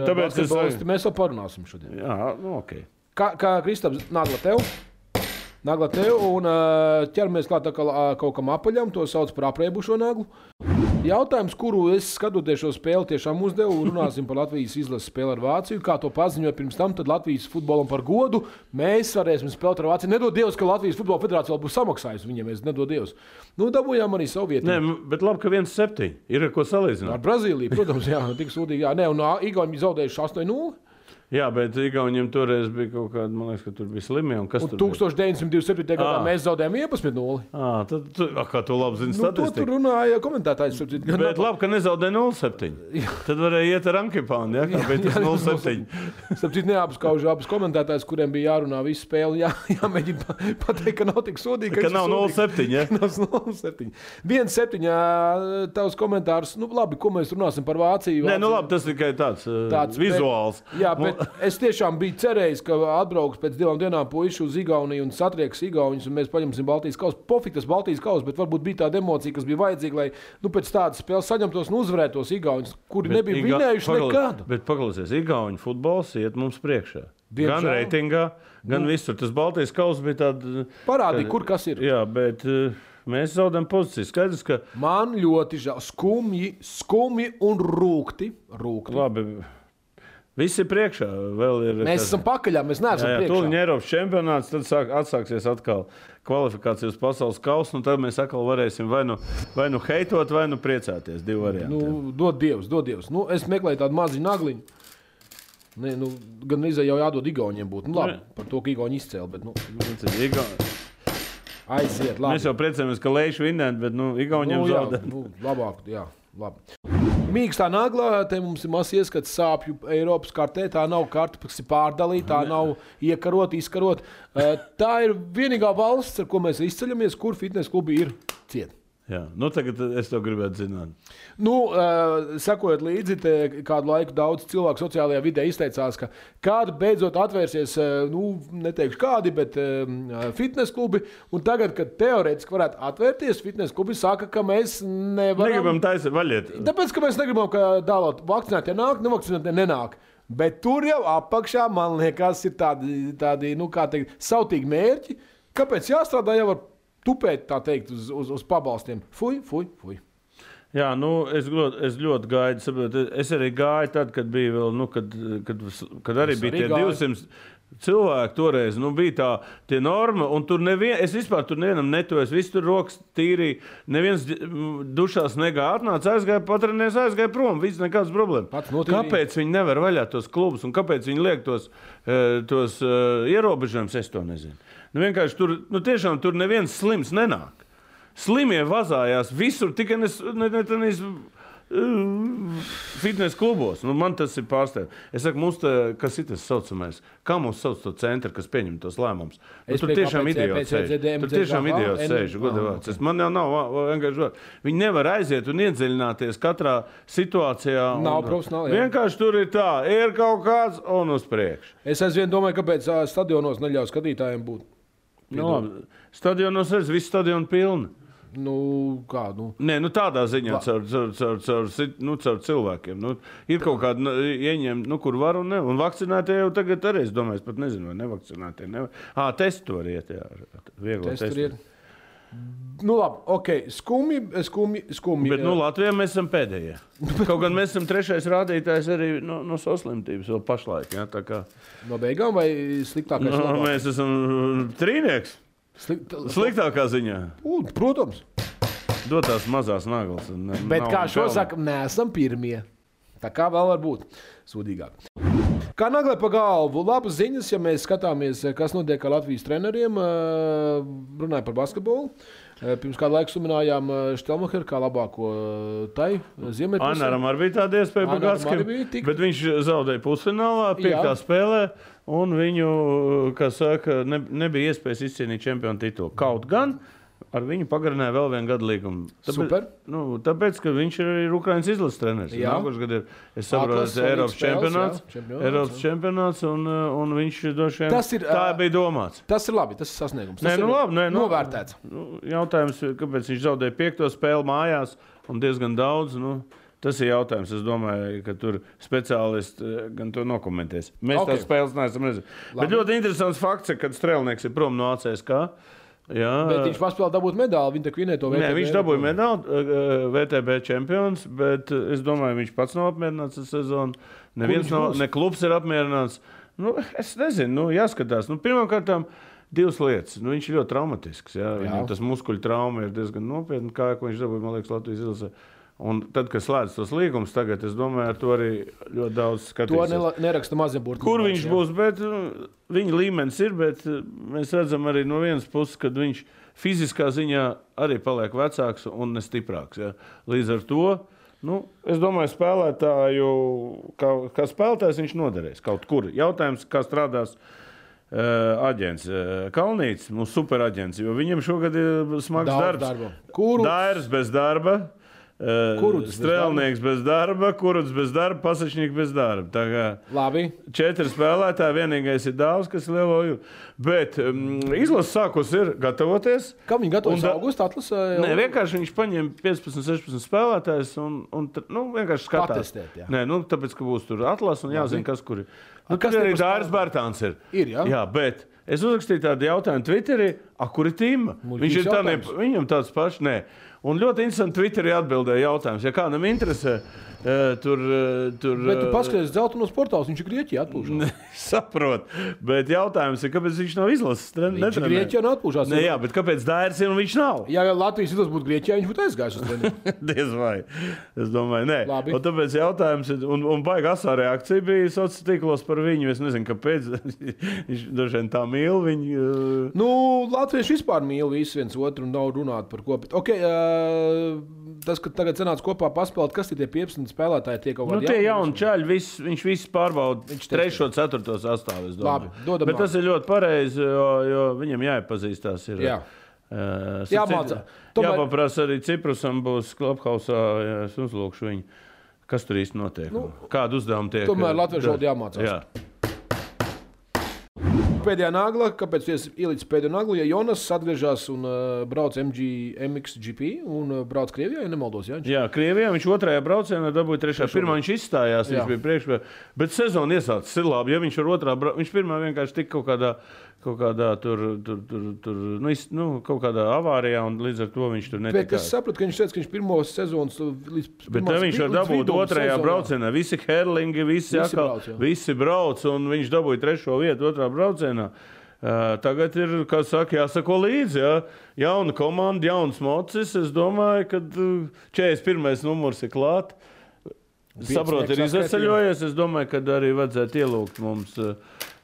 ka es- mēs vēl parunāsim šodien. Jā, nu, ok. Kā, kā Kristaps nagla tev? Nagla tev un ķeramies klāt kaut kam apaļam, to sauc par aprēbušo naglu. Jautājums, kuru es skatoties šo spēli, tiešām uzdevu, runāsim par Latvijas izlases spēli ar Vāciju. Kā to paziņoja pirms tam, tad Latvijas futbolam par godu mēs varēsim spēlēt ar Vāciju. Nedod Dievs, ka Latvijas futbola federācija vēl būs samaksājusi viņiem, es nedod Dievs. Nu, dabūjām arī savu vietu. Nē, bet labi, ka viens septiņi ir ar ko Ar salīdzināt. Brazīliju, protams, jā, tik sūdīgi. Jā, nē, un Igauni zaudējuši 8-0. Jā, bet Igauniem toreiz bija kaut kāda, man liekas, ka tur bija slimie. Kas Un tur bija? 1927. gadā Ā. mēs zaudējām 11-0. Ā, tad, tu, a, kā tu labi zini, Nu, to tur statistiku. runāja komentētājs. Bet labi, ka nezaudēja 0,7. Tad varēja iet ar Ankipānu, ja, kā bija tas 0,7. Starp citu, neapskaužu abus komentētājus, kuriem bija jārunā visu spēli. Jā, jāmēģina pa- pateikt, ka nav tik sodīgi. Ka viss nav ir sodīgi. 0,7. Ja? Nav 0,7. 1,7. Tavs komentārs. Nu, labi, ko mēs runāsim par Vāciju? Nē, nu labi, tas tikai tāds, Tāds tāds vizuāls. Jā, bet es tiešām biju cerējis, ka atbrauks pēc divām dienām puikas uz Igauniju un satrieks Igaunijas, un mēs paņemsim Baltijas kausu. Pofik tas Baltijas kausa, bet varbūt bija tāda emocija, kas bija vajadzīga, lai nu, pēc tādas spēles saņemtos un uzvarētos Igaunijas, kuri Bet nebija Iga- vinējuši pagal- nekad. Bet paklausies, Igaunijas futbols iet mums priekšā. Diemžēl. Gan reitingā, gan visur. Tas Baltijas kausa bija tāds. Parādīja, kur kas ir. Jā, bet eh, mēs zaudējam pozīciju. Skaidrs, ka Man ļoti žēl. Skumji, skumji un rūkti. rūkti. labi. Viss ir priekšā. Ir, Mēs esam pakaļā, mēs neesam Jā, jā, priekšā. tūlīt Eiropas čempionāts, tad sāk, atsāksies atkal kvalifikācija uz pasaules kausa. un Tad mēs atkal varēsim vai nu, vai nu heitot, vai nu priecāties. Divi varianti. Nu, dod Dievs, dod Dievs. Nu, es meklēju tādu mazu nagliņu. Ne, nu, gan izai jau jādod Igauniem būt. Nu, labi, par to, ka Igauni izcēla, bet nu, ir Iga- aiziet. Labi. Mēs jau priecājamies, ka Leišu vinnēt, bet nu, Igauniem nu, jā, zaudēt. nu, labāk, jā, labi. Mīkstā naglā, te mums ir mazs ieskats sāpju Eiropas kartē. Tā nav karte, kas ir pārdalīta, tā nav iekarota, izkarota. Eh, Tā ir vienīgā valsts, ar ko mēs izceļamies, kur fitnes klubi ir cieti. Jā, nu tagad es to gribētu zināt. Nu, uh, sekojot līdzi, te kādu laiku daudz cilvēku sociālajā vidē izteicās, ka kāda beidzot atvērsies, uh, nu, neteikšu kādi, bet uh, fitnes klubi. Un tagad, kad teorētiski varētu atvērties, fitnes klubi saka, ka mēs nevaram. Negribam taisīt vaļiet. Tāpēc, ka mēs negribam, ka dāvāt vakcinētie nāk, nevakcinētie nenāk. Bet tur jau apakšā, man liekas, ir tādi, tādi nu, kā teikt, sautīgi mērķi. Kāpēc jāstrādā jau ar tupēt, tā teikt, uz, uz, uz pabalstiem? Fui, fui, fui. Jā, nu, es, ļoti, es ļoti gaidu. Saprot, es arī gāju tad, kad bija vēl, nu, kad, kad, kad arī Es bija arī tie gāju. 200 cilvēki toreiz. Nu, bija tā tie norma, un tur nevien, es vispār tur nevienam netuvos. Visi tur rokas tīrīja. Neviens dušās negāja, atnāca, aizgāja, patrenēs, aizgāja prom. Viss. Pats notīrīja. Kāpēc viņi nevar vaļā tos klubus un kāpēc viņi liek tos, eh, tos uh, ierobežojumus? Es to nezinu. Nu, vienkārši tur, nu, tiešām tur neviens slims nenāk. Slimie vazājās visur, tikai ne, ne, ne, ne, ne fitnes klubos. Nu, man tas ir pārsteigts. Es saku, mums tā, kas ir tas saucamais? Kā mums sauc to centru, kas pieņem tos lēmumus? Nu, tur tiešām idiots sēž. Tur tiešām idiots sēž. Es- Man jau nav vienkārši. Viņi nevar aiziet un iedziļināties katrā situācijā. Nav profesionāli. Vienkārši tur ir tā, ir kaut kāds un uz priekšu. Es aizvien domāju, kāpēc stadionos neļauj skatītājiem būt. Labi. Stadionos redz, viss stadions pilns. Nu, kā, nu. Nē, nu tādā ziņā, Va- caur, caur, caur, caur, nu, caur cilvēkiem. Nu, ir kaut kāda nu, ieņemta, nu, kur var un ne. Un vakcinētie jau tagad arī, es domāju, es pat nezinu, vai nevakcinētie. Nevar. Ah, testu var iet, jā. Viegli testu. Nu, labi, ok. Skumji, skumji, skumji. Bet nu, Latvijā mēs esam pēdējie. Kaut gan mēs esam trešais rādītājs arī no, no saslimtības vēl pašlaik. Tā kā, no beigām vai sliktākais? nu, labāk? mēs esam trīnieks. Slikt, Sliktākā ziņā. U, protams. Dot tās mazās naglas. ne- Bet kā šo saka, neesam pirmie. Tā kā vēl var būt sūdīgāk. Kā naglai pa galvu, labas ziņas, ja mēs skatāmies, kas notiek ar Latvijas treneriem. eh, Runājot par basketbolu. Eh, Pirms kāda laika suminājām Štelmacheru kā labāko eh, tai Ziemeļpusē. Anaram arī bija tāda iespēja bija tik- bet viņš zaudēja pusfinālā, piektā Jā. spēlē, un viņu, kā saka, ne, nebija iespējas izcīnīt čempionu titulu. Kaut gan ar viņu pagarināja vēl vienu gadu līgumu. Super. Nu, tāpēc, ka viņš ir arī Ukraiņas izlases treneris. Jā. Nākošais gads ir, es saprotu, tas ir Eiropas čempionāts. jā, čempionāts, Eiropas jā. čempionāts, un, uh, un viņš droši vien Tas ir, tā bija domāts. Tas ir labi, tas ir sasniegums. Nē, Tas nu ir labi, nē, nu- novērtēts. Nu, jautājums, kāpēc viņš zaudēja piekto spēli mājās un diezgan daudz. Nu, tas ir jautājums. Es domāju, ka tur speciālisti eh, gan to nokomentēs. Mēs Ok. okay. tās spēles neesam redzējuši. Bet ļoti interesants fakts, kad strēlnieks ir prom no ACSK. Jā, Bet viņš paspēlēja dabūt medaļu, tā vinēja to Nē, VTB viņš dabūja medaļu, VTB čempions, bet es domāju, viņš pats nav apmierināts ar sezonu. Neviens viņš nav, ne klubs ir apmierināts. Nu, es nezinu, nu, jāskatās. Nu, Pirmkārt, divas lietas. Nu, viņš ir ļoti traumatisks. Jā. Jā. Viņam tas muskuļu trauma ir diezgan nopietna, kā viņš dabūja, man liekas, Latvijas izlasē. Un tad, kad slēdz tos līgumus, tagad es domāju, ar to arī ļoti daudz To skatīsies. nela- neraksta mazie burti. Kur viņš būs? Bet, uh, viņa līmenis ir, bet uh, mēs redzam arī no vienas puses, ka viņš fiziskā ziņā arī paliek vecāks un nestiprāks. Ja? Līdz ar to. Nu, es domāju, spēlētāju, kā, kā spēlētājs viņš noderēs kaut kur. Jautājums, kā strādās uh, aģents uh, Kalnīts, mūsu superaģents, jo viņam šogad ir smags Daudz darbs. darba. Kuru? Dairs bez darba. Kuruds bez Strēlnieks bez darba, kurds bez darba, pasažnieks bez darba. Tā kā Labi. četri spēlētāji, vienīgais ir dāvs, kas lielo jūtu. Bet um, izlases sākus ir gatavoties. Kā viņi gatavojas da- augustā atlasē? Nē, vienkārši viņš paņem 15, 16 spēlētājus un, un nu, vienkārši skatās. Patestēt, jā. Nē, nu, tāpēc, ka būs tur atlases un jāzina, kas kur ir. Nu, kas tur arī par Dārzs Bērtāns ir. Ir, jā? jā bet es uzrakstīju tādu jautājumu Twitterī, a, kur ir? Muļķīgs Viņš ir jautājums. viņam tāds pašs, nē. Un ļoti interesanti Twitterī atbildēja jautājums. Ja kādam interesē, eh, tur, eh, tur Bet tu eh, paskaties, dzeltenos portāls, viņš ir Grieķijā atpūšās. Saprotu, bet jautājums ir, kāpēc viņš nav izlases treneris? Viņš ir Grieķijā un atpūšās. Nē, jā, bet kāpēc Dairis ir un viņš nav? Ja Latvijas izlase būtu Grieķijā, viņš būtu aizgājis uz treniņu. Diez vai. Es domāju, nē. Labi. Un tāpēc jautājums ir, un, un baigā asā reakcija bija sociālos tīklos par viņu. Es nezinu, kāpēc. Viņš vien tā mīl viņu. uh, Nu, Latvieši vispār mīl visu viens otru un nav runāt par ko. Bet, okay, uh, tas, ka tagad sanāca kopā paspēlēt, kas ir tie 15 spēlētāji, tie kaut Nu, kādi tie jauni? čaļi, vis, viņš visu pārbauda. Viņš. 3, 4 sastāvā. Labi, dodam Bet tas vārdu. ir ļoti pareizi, jo, jo viņam jāiepazīstās. Ir, Jā. Uh, Jāmāca. Tomēr... Jāpaprasa arī Ciprusam būs klubhausā, ja es uzlūkšu viņu. Kas tur īsti notiek? Nu, Kādu uzdevumu tiek? tomēr latviešu valodu jāmācās. Jā. Pēdējā nagla, kāpēc es ielicu pēdējo naglu? Ja Jonas atgriežas un uh, brauc MG, MXGP un uh, brauc Krievijā, ja nemaldos, ja? viņš- Jā, Krievijā viņš otrajā braucienā dabūja trešā. Pirmā viņš izstājās, Jā. viņš bija priekšā. Bet sezona iesācis ir labi. Ja viņš ir otrā, brau... viņš pirmā vienkārši tika kaut kādā, kaut kādā tur, tur, tur, tur nu, nu, kaut kādā avārijā, un līdz ar to viņš tur Bet netika. es sapratu, ka viņš teica, ka viņš pirmo sezonu līdz Bet pirmās te viņš var dabūt otrajā sezonā. braucienā. Visi herlingi, visi, Visi atkal, brauc, jā. visi brauc, un viņš dabūja trešo vietu otrā braucienā. Uh, tagad ir, kā saka, jāsako līdzi. Ja? Jauna komanda, jauns mocis. Es domāju, ka uh, 41. numurs ir klāts. Saprotu, ir izceļojies. Es domāju, ka arī vajadzētu ielūgt mums. Uh,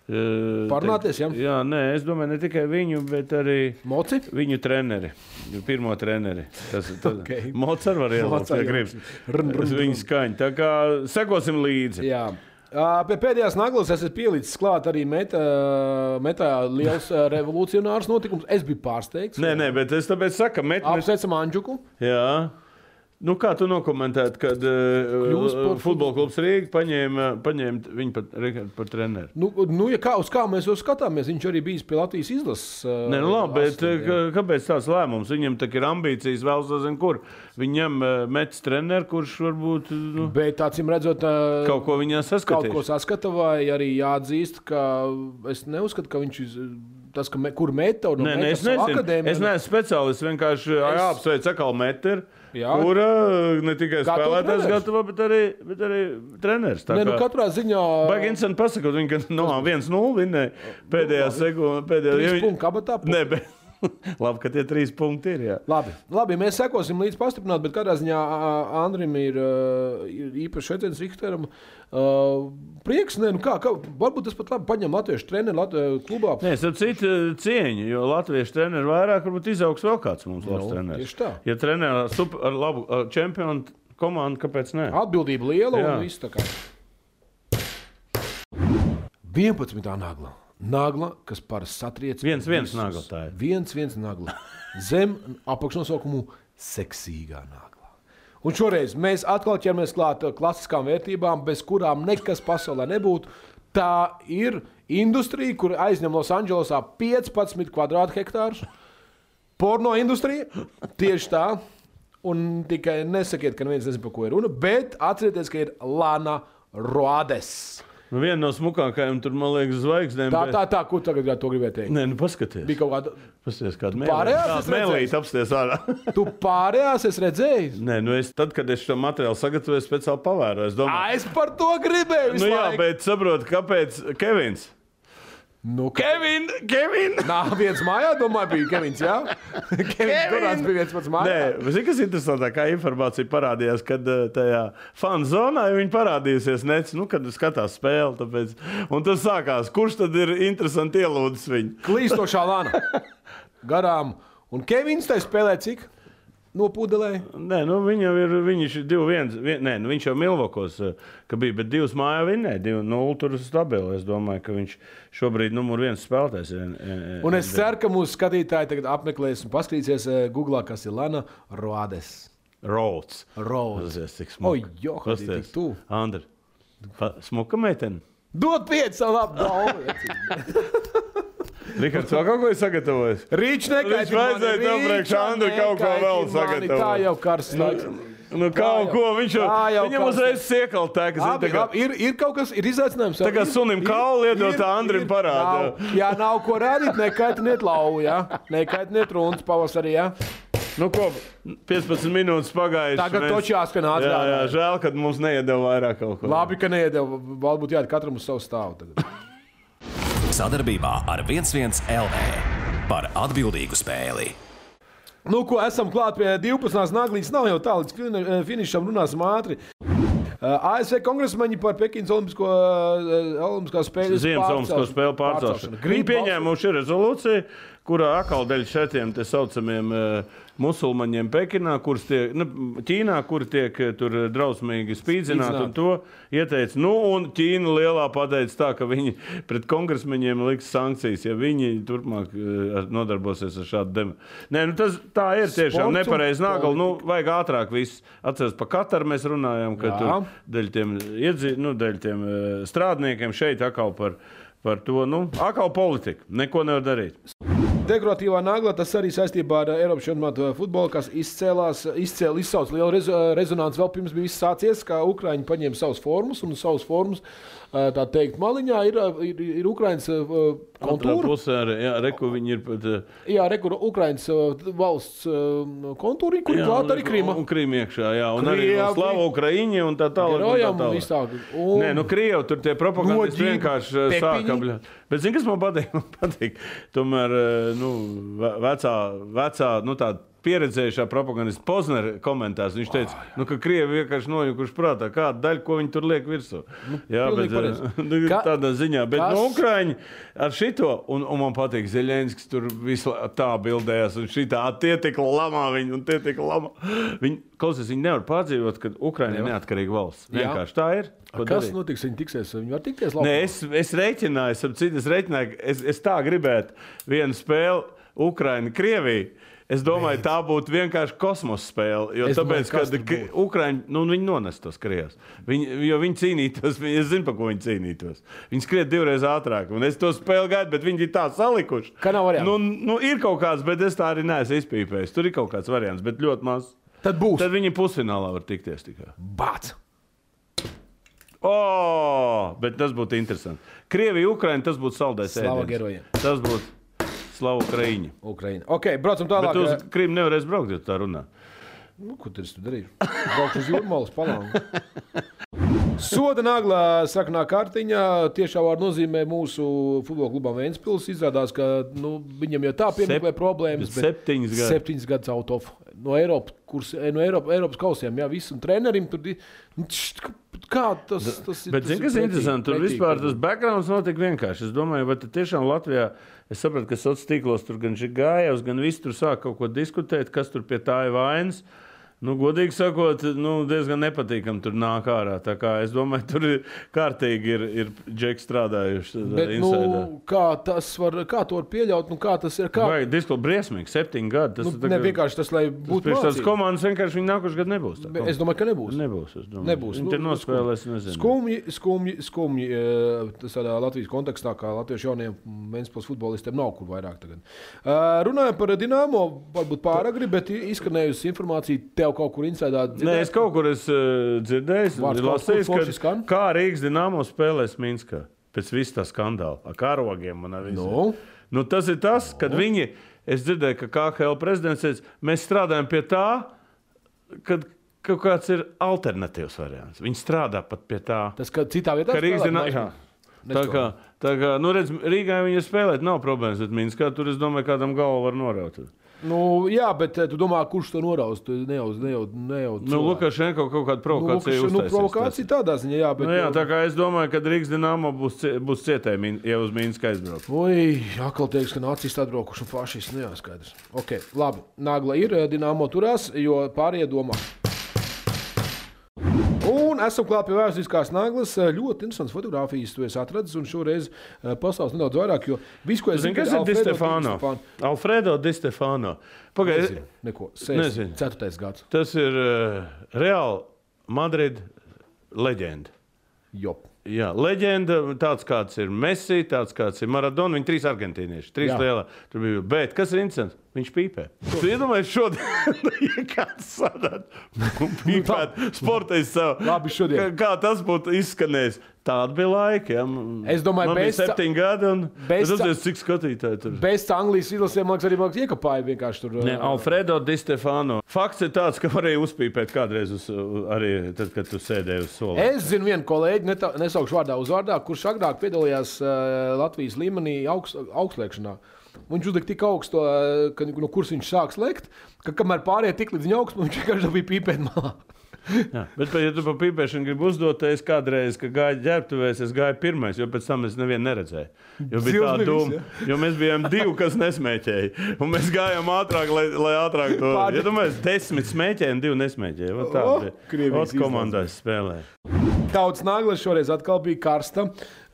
Parunāties, ja? Jā, nē, es domāju, ne tikai viņu, bet arī Moci? viņu treneri. Pirmo treneri. Tas ir Ok. Mocards var ielūgt, ja jā. gribas. Tas viņa skaņa. Tā kā sekosim līdzi. Jā. Pie pēdējās naglas es esmu pielicis klāt arī metā, metā liels revolucionārs notikums. Es biju pārsteigts. Nē, nē, bet es tāpēc saku, metnes. Apsveicam Anģuku. Jā. Nu, kā tu nokomentētu, kad uh, futbola klubs Rīga paņēma, paņēma viņu par, Rihardu par treneru? Nu, nu, ja kā, uz kā mēs jau skatāmies, viņš arī bijis pie Latvijas izlases. ā, Nē, nu labi, bet jā. kāpēc tāds lēmums? Viņam tā ir ambīcijas, vēl zina, kur. Viņam uh, metis treneru, kurš varbūt nu, Bet acīm redzot, ā, kaut ko viņā kaut ko saskata, vai arī jāatzīst, ka es neuzskatu, ka viņš iz- tas, me, kur meta un Nē, nē, es nezinu. Es neesmu speciālists. Vienkārši Es- jāapsveic atkal meteru. Jā. Kura ne tikai Gatavo spēlētājs gatavo, bet arī, bet arī treneris. Tā Nē, nu, kā- katrā ziņā. Baigi interesanti pasakot, viņi gan no 1-0 vinnēja pēdējā sekundē. Pēdējā punktu kabatā. Nē, bet labi, ka tie trīs punkti ir. Jā. Labi, labi, mēs sekosim līdz pastiprināt, bet katrā ziņā Andrim ir, ir īpaši redzējums Rikteram. Uh, prieks, ne, nu kā, kā, varbūt tas pat labi paņem latviešu treneri Latvijas klubā. Nē, es citu cieņu, jo latviešu treneri vairāk, varbūt izaugs vēl kāds mums labs Nu, treneris. tieši tā. Ja treneris ar, super- ar labu ar čempionu komandu, kāpēc ne? Atbildība liela Jā. un viss tā kā. 11. nagla. Nagla, kas parasti satriec. Viens, viens nagla tā ir. Viens, viens nagla. Zem apakšnosaukumu seksīgā nagla. Un šoreiz mēs atkal ķeramies klāt klasiskām vērtībām, bez kurām nekas pasaulē nebūtu. Tā ir industrija, kur aizņem Losandželosā 15 kvadrāthektārus. Porno industrija tieši tā. Un tikai nesakiet, ka neviens nezina, par ko ir runa. Bet atcerieties, ka ir Lana Rodes. Nu, viena no smukākajām tur, man liekas, zvaigznēm. Tā, bet- tā, tā, ko tagad gribētu gribēt teikt. Nē, nu paskaties. Bija kaut kāda. Paskaties, kāda pārējās mēlīte. Kāda mēlīte apsties ārā. Tu pārējās esi redzējis. Nē, nu es tad, kad es šo materiālu sagatavoju, speciāli pavēroju. Es domāju, Ā, Es par to gribēju. nu visu jā, laiku. bet saprotu, kāpēc Kevins. Nu. Kevin, Kevin! Nā, viens mājā, domāju, bija Kevins. Jā, Kevins Durants bija viens pats mājā. Nē, zini, kas interesantākā informācija parādījās, kad eh, tajā fanu zonā viņi parādījusies nec, nu, kad skatās spēli. Tāpēc, un tas sākās, kurš tad ir interesanti ielūdzis viņu? Klīstošā lāna. Garām. Un Kevins tai spēlē cik? No pudelē. Nē, nu, viņam ir viņš ir 2-1. Vien, nē, nu, viņš jau Milvokos eh, bija, bet divas mājā vinnēja. 2-0 tur stabili. Es domāju, ka viņš šobrīd numur viens spēlētājs. ir. Un es ceru, ka mūsu skatītāji tagad apmeklēs un paskatīsies eh, Google, kas ir Lana Roades. Roads. Roads. Tas ir tik Oi, smuki. Johani, Pasties. tik tuvu. Andri, smuka meitene. Dod pieci savu labu galvu. Rikards vēl kaut ko ir sagatavojis. Rīč nekaitini Viņš vajadzēja tev priekš Andri kaut ko vēl nekaitini mani. sagatavot. Tā jau karsts laiks. Nu, kaut ko viņš jau, tā jau viņam kas- uzreiz siekal tā, ir tā kā, ir, ir kaut kas, ir izaicinājums. tā kā sunim kaulu iedot, Andrim nav- Jā, nav ko rādīt, nekaitiniet lauvu, jā. Nekaitiniet runas pavasarī, jā. nu ko, 15 minūtes pagājušas. Tagad mēs- toču jāskan Jā, jā, atgādāt. žēl, ka mums neiedeva vairāk kaut ko. Labi, ka neiedeva. Varbūt jā, katram uz savu stāvu. Tagad. Sadarbībā ar 11 LV par atbildīgu spēli. Nu, ko esam klāt pie 12. naglīs, nav jau tā līdz fini- finišam, runāsim ātri. Uh, ASV kongresmeņi par Pekinas Olimpisko, uh, Olimpiskās spēļu Ziemas Olimpisko spēļu pārcelšanu. Viņi pieņēmuši rezolūciju, kurā atkal dēļ šiem tā saucamiem uh, musulmaņiem Pekinā, kurus tiek, nu, Ķīnā, kuri tiek eh, tur drausmīgi spīdzināti, un to ieteica. Nu, un Ķīna lielā pateica tā, ka viņi pret kongresmeņiem liks sankcijas, ja viņi turpmāk eh, ar- nodarbosies ar šādu demu. Nē, nu, tas tā ir tiešām nepareizi nāgal. Nu, vajag ātrāk viss. Atceros, pa Kataru mēs runājām, ka Jā. tur dēļ tiem, iedzi, nu, dēļ tiem eh, strādniekiem šeit atkal par, par to, nu, atkal politika. Neko nevar darīt. Dekoratīvā nagla tas arī saistībā ar Eiropas čempionātu futbolu, kas izcēlās, izcēlās, izsauc lielu rez, rezonanci vēl pirms bija sācies, kā Ukrāņi paņēma savus formus un savus formus, tā teikt, maliņā ir, ir, ir Otrā kontūra. pusē arī, jā, reku viņi ir pat. Jā, rekur Ukrāņas eh, valsts kontūri, kur jā, klāta un- arī Krīma. Un Krīma iekšā, jā, un arī Krievi. no Slava Ukraiņa un tā tālāk. tā Gerojam un tālāk. viss tā. Un- Nē, nu, Krievi tur tie propagandisti vienkārši sāka. Bet, zini, kas man patīk? Man patīk. Tomēr, nu, ve- vecā, vecā, nu, tā pieredzējušā propagandista Poznera komentārs. Viņš teica, nu, ka Krievi vienkārši nojukuši prātā, kādu daļu, ko viņi tur liek virsū. Jā, pilnīgi bet eh, nu, Ka- tādā ziņā. Bet kas- no Ukraiņi ar šito, un, un man patīk Zeļenskis, tur visu tā bildējās, un šitā tie tik lamā viņi, un tie tik lamā. Viņi, klausies, viņi nevar pārdzīvot, ka Ukraiņa ir neatkarīga valsts. Jā. Vienkārši tā ir. Kas darīt? notiks? Viņi tiksies, viņi var tikties Nē, labi. es, es rēķināju, citu, es rēķināju, es, es tā gribētu vienu spēli Ukraiņa, Krievija. Es domāju, tā būtu vienkārši kosmosa spēle. Jo Es tāpēc, domāju, kas tur ka Ukrāņi nu, nonest tos krievus. Viņi, jo viņi cīnītos, viņi, es zinu, par ko viņi cīnītos. Viņi skriet divreiz ātrāk. Un es to spēli gaidu, bet viņi ir tā salikuši. Ka nav variantu. Nu, nu, ir kaut kāds, bet es tā arī neesmu izpīpējis. Tur ir kaut kāds variants, bet ļoti maz. Tad būs. Tad viņi pusfinālā var tikties tikai. Bāc! Oh, bet tas būtu interesanti. Krievija, Ukraina, tas būtu gerojiem. Tas būtu Slava Ukraiņa. Ukraina. Ok, braucam Bet tālāk. uz Krimu nevarēs braukt, ja tā runā. Nu, ko tur es tur darīju? Braukšu uz jūrmālas palānu. Soda naglā sarkanā kartiņā tiešām var nozīmē mūsu futbola klubam Vēnspils. Izrādās, ka nu, viņam jau tā piemeklē problēmas. septiņas gadi. Septiņas gadus out of. No Eiropas, kurs, no Eiropas, Eiropas kausiem, jā, viss. Un trenerim tur nu, kā tas, tas ir. Bet, tas zini, ir kas ir interesanti? Tur vispār tas backgrounds notika vienkārši. Es domāju, vai tiešām Latvijā, es sapratu, ka sociālos tīklos tur gan gājās, gan viss tur sāk kaut ko diskutēt, kas tur pie tā ir vainas. Nu, godīgi sakot, nu, diezgan nepatīkami tur nāk ārā. Es domāju, tur ir kārtīgi ir, ir džeki strādājuši. Bet, nu, kā tas var, kā to var pieļaut? Nu, kā tas ir? Kā, Vai disko briesmīgi, septiņi gadi. Tas nu, ne kā- vienkārši tas, lai būtu tādas mācība. komandas vienkārši viņi nākuši gadu nebūs. tā Bet Es domāju, ka nebūs. Nebūs. Nebūs. Viņi te Nu, nospēlēs, nezinu. Skumji, skumji, skumji. eh, Tas tādā Latvijas kontekstā, kā Latvijas jauniem Vēnspils futbolistiem nav kur vairāk tagad. Uh, runājot par Dienāmo, varbūt pāragri, bet izskanējusi informācija tev kaut kur insēdā. Nē, es kaut kur esmu uh, dzirdējis, Vārds kaut lasījis, kur forši skan. ka kā Rīgas dīnāmo spēlēs Minskā pēc visa tā skandāla ar karogiem. un ar visu. Nu? Nu, tas ir tas, kad viņi, es dzirdēju, ka KHL prezidents teica, mēs strādājam pie tā, kad kaut kāds ir alternatīvs variants. Viņi strādā pat pie tā. Tas, ka citā vietā Ka Rīgas dīnāmo. mazāk. Tā kā, tā kā nu, redz, Rīgā viņa spēlēt, nav problēmas. Bet Minskā tur es domāju, kādam galvu var noraut. Nu, jā, bet eh, tu domā, kurš to noraus? Tu ne jau, ne jau, ne jau Nu, Lukašenko kaut kāda nu, provokācija. Lukaš, nu, provokācija tādā ziņā, jā, bet. Nu, jā, tā kā es domāju, ka Rīgas dīnāmo būs, būs cietēji, ja uz Mīnsku aizbrauks. Oi, atkal teiks, ka nacisti atbraukuši un fašisti. Nu, jā, skaidrs. Ok, labi. Nagla ir, eh, dināmo turās, jo pārējie domā. Un esam klāti pie vēsturiskās naglas. Eh, Ļoti interesants fotografijas, tu esi atradzis. Un šoreiz eh, pastāst nedaudz vairāk, jo viss, ko es Zini, kas ka ir Di Alfredo Stefano? Alfredo Di Stefano. Pagaidiet, Neko. Nezinu. Ceturtais gads. tas ir uh, Real Madrid leģenda. Jop. Jā, leģenda, tāds kāds ir Messi, tāds kāds ir Maradona. Viņi trīs argentīnieši, trīs lielā. Tur bija. Bet kas ir interesants? Viņš pīpē. Tu iedomājies šodien, ja kāds sadāt un pīpēt sportais savu. Nu, Labi, šodien. Kā, kā tas būtu izskanējis? Tāda bija laika. Ja? Es domāju, bija bez- septiņi gadi un bez- es redzēju, cik skatītāji tur. Bez Anglijas izlasēm, man liekas, arī man liekas, iekapāja vienkārši tur. Ne, Alfredo Di Stefano. Fakts ir tāds, ka varēja uzpīpēt kādreiz, uz, arī tad, kad tu sēdēji uz sola. Es zinu vienu kolēģi, neta- nesaukšu vārdā uzvārdā, kurš agrāk piedalījās uh, Latvijas līmenī augst, augstlēkšanā. Viņš uzlika tik augstu, ka, no kuras viņš sāks lekt, ka kamēr pārējie tik līdz viņa augstumam, viņš vienkārši bija pīpēt malā. Jā, bet, ja tu par pīpēšanu gribi uzdot, tad es kādreiz, kad gāju ģērbtuvēs, es gāju pirmais, jo pēc tam es nevienu neredzēju. Jo bija Zils tā doma, jo mēs bijām divi, kas nesmēķēja. Un mēs gājām ātrāk, lai, lai ātrāk to Pār- Ja domājies, desmit smēķēja un divi nesmēķēja. Vot tā O, bija. Krievijas komandās spēlē. Tautas nagla šoreiz atkal bija karsta.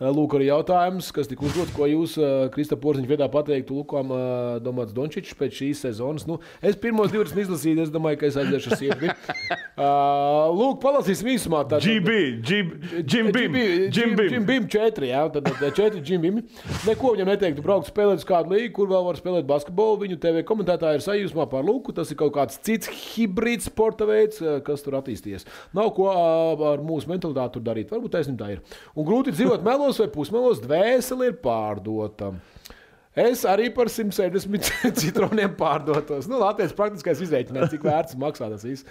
Uh, Lūk, arī jautājums, kas tika uzdots, ko jūs, uh, Krista Porziņš, viedā pateiktu Lukam uh, Domāts Dončičs pēc šīs sezonas. Nu, es pirmos divus izlasīju, es domāju, ka es aiziešu sirdi. Lūk, palasīsim īsumā. GB, Jim Bim, Jim Bim. Jim Bim 4, jā, tad tad četri Jim Bim. Neko viņam neteiktu, braukt spēlēt uz kādu līgu, kur vēl var spēlēt basketbolu. Viņu TV komentētāji ir sajūsmā par Luku. Tas ir kaut kāds cits hibrīds sporta veids, eh, kas tur attīstījies. Nav ko ar mūsu mentalitāti tur darīt. Varbūt taisnība tā ir. Un grūti dzīvot melos vai pusmelos, dvēseli ir pārdota. Es arī par 170 citroniem pārdotos. Nu, Latvijas praktiskais izreikināts, cik vērts maksā tas viss.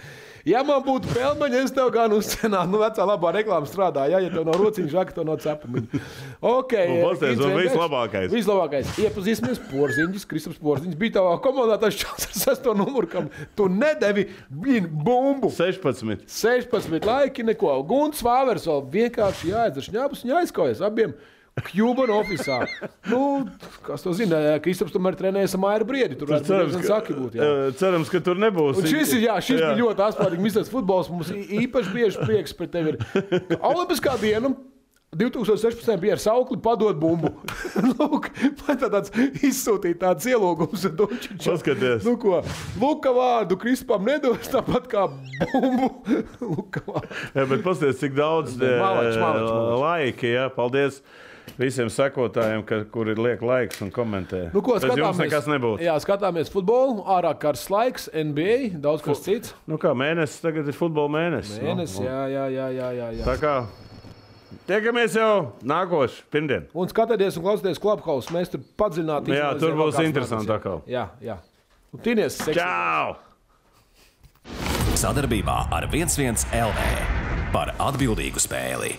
Ja man būtu pelmeņa, es tev gan uzcenātu, nu, vecā labā reklāmā strādā. Ja, ja tev nav rociņš, žaka, tev nav cepamiņa. Ok, Un pasties, Gins un Venders. vislabākais. Vislabākais. Iepazīsimies, Porziņš, Kristaps Porziņš. Bija tavā komandā tas čels ar sesto numuru, kam tu nedevi blin, bumbu. 16. 16 laiki, neko. Guns Vāvers vēl vienkārši jāizdara šņāpus un jāizkaujas abiem. Cuban oficiālā. Nu, kas to zina? Kristaps tomēr trenējas ar Maiju Briedi. Tur varētu Cerams, ka, būt. Jā. cerams, ka tur nebūs. Un šis, ir, jā, šis jā. bija ļoti asprātīgi. Misters futbols mums īpaši bieži prieks par tevi. ir. Olimpiskā diena. 2016. bija ar saukli padot bumbu. Lūk, tā tāds izsūtīja tāds ielūgums. Paskaties. Nu, ko, Luka vārdu Krispam nedos tāpat kā bumbu. Jā, bet paskatieties, cik daudz malači, eh, malači. laiki. Jā, paldies visiem sekotājiem, ka, kuri liek laikus un komentē. Nu, ko Bez jums nekas nebūtu. Jā, skatāmies futbolu, ārā karsts laiks, NBA, daudz kas cits. Nu, kā mēnesis, tagad ir futbola mēnesis. Mēnesis, nu, jā, jā, jā, jā, jā, jā. Tā kā tiekamies jau nākošais pirmdien. Un skatieties, un klausieties, klubhaus. Mēs tur padziļināti Jā, izanalizējam tur būs interesanti atkal. Jā, jā. Un Tinies, seksīgi. Čau! Sadarbībā ar 11 LV par atbildīgu spēli.